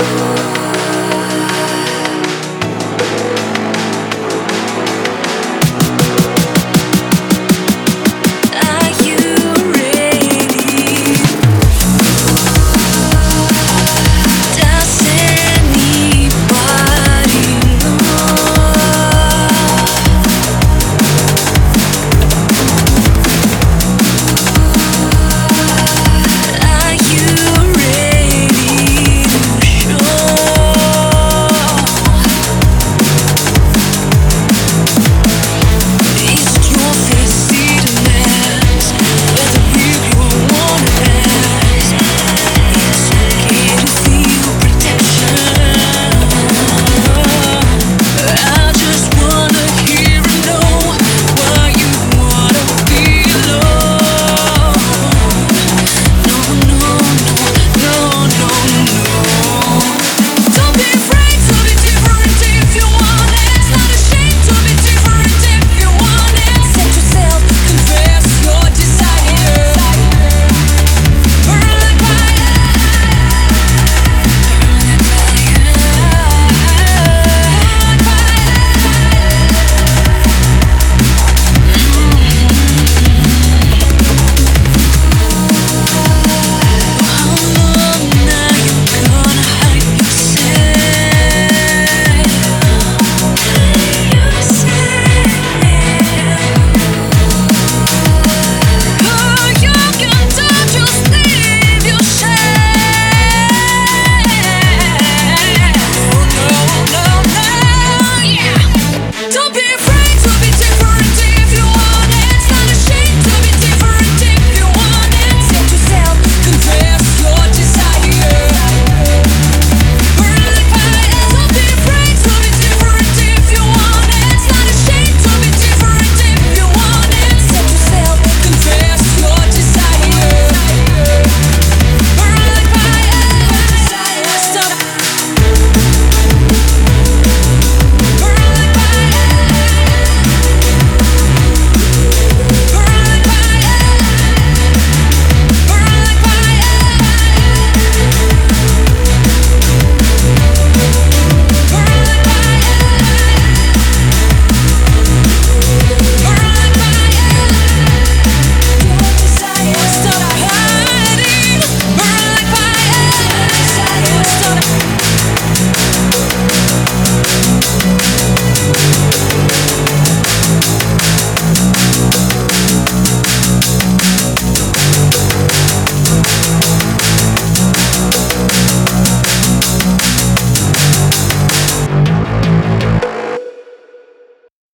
love.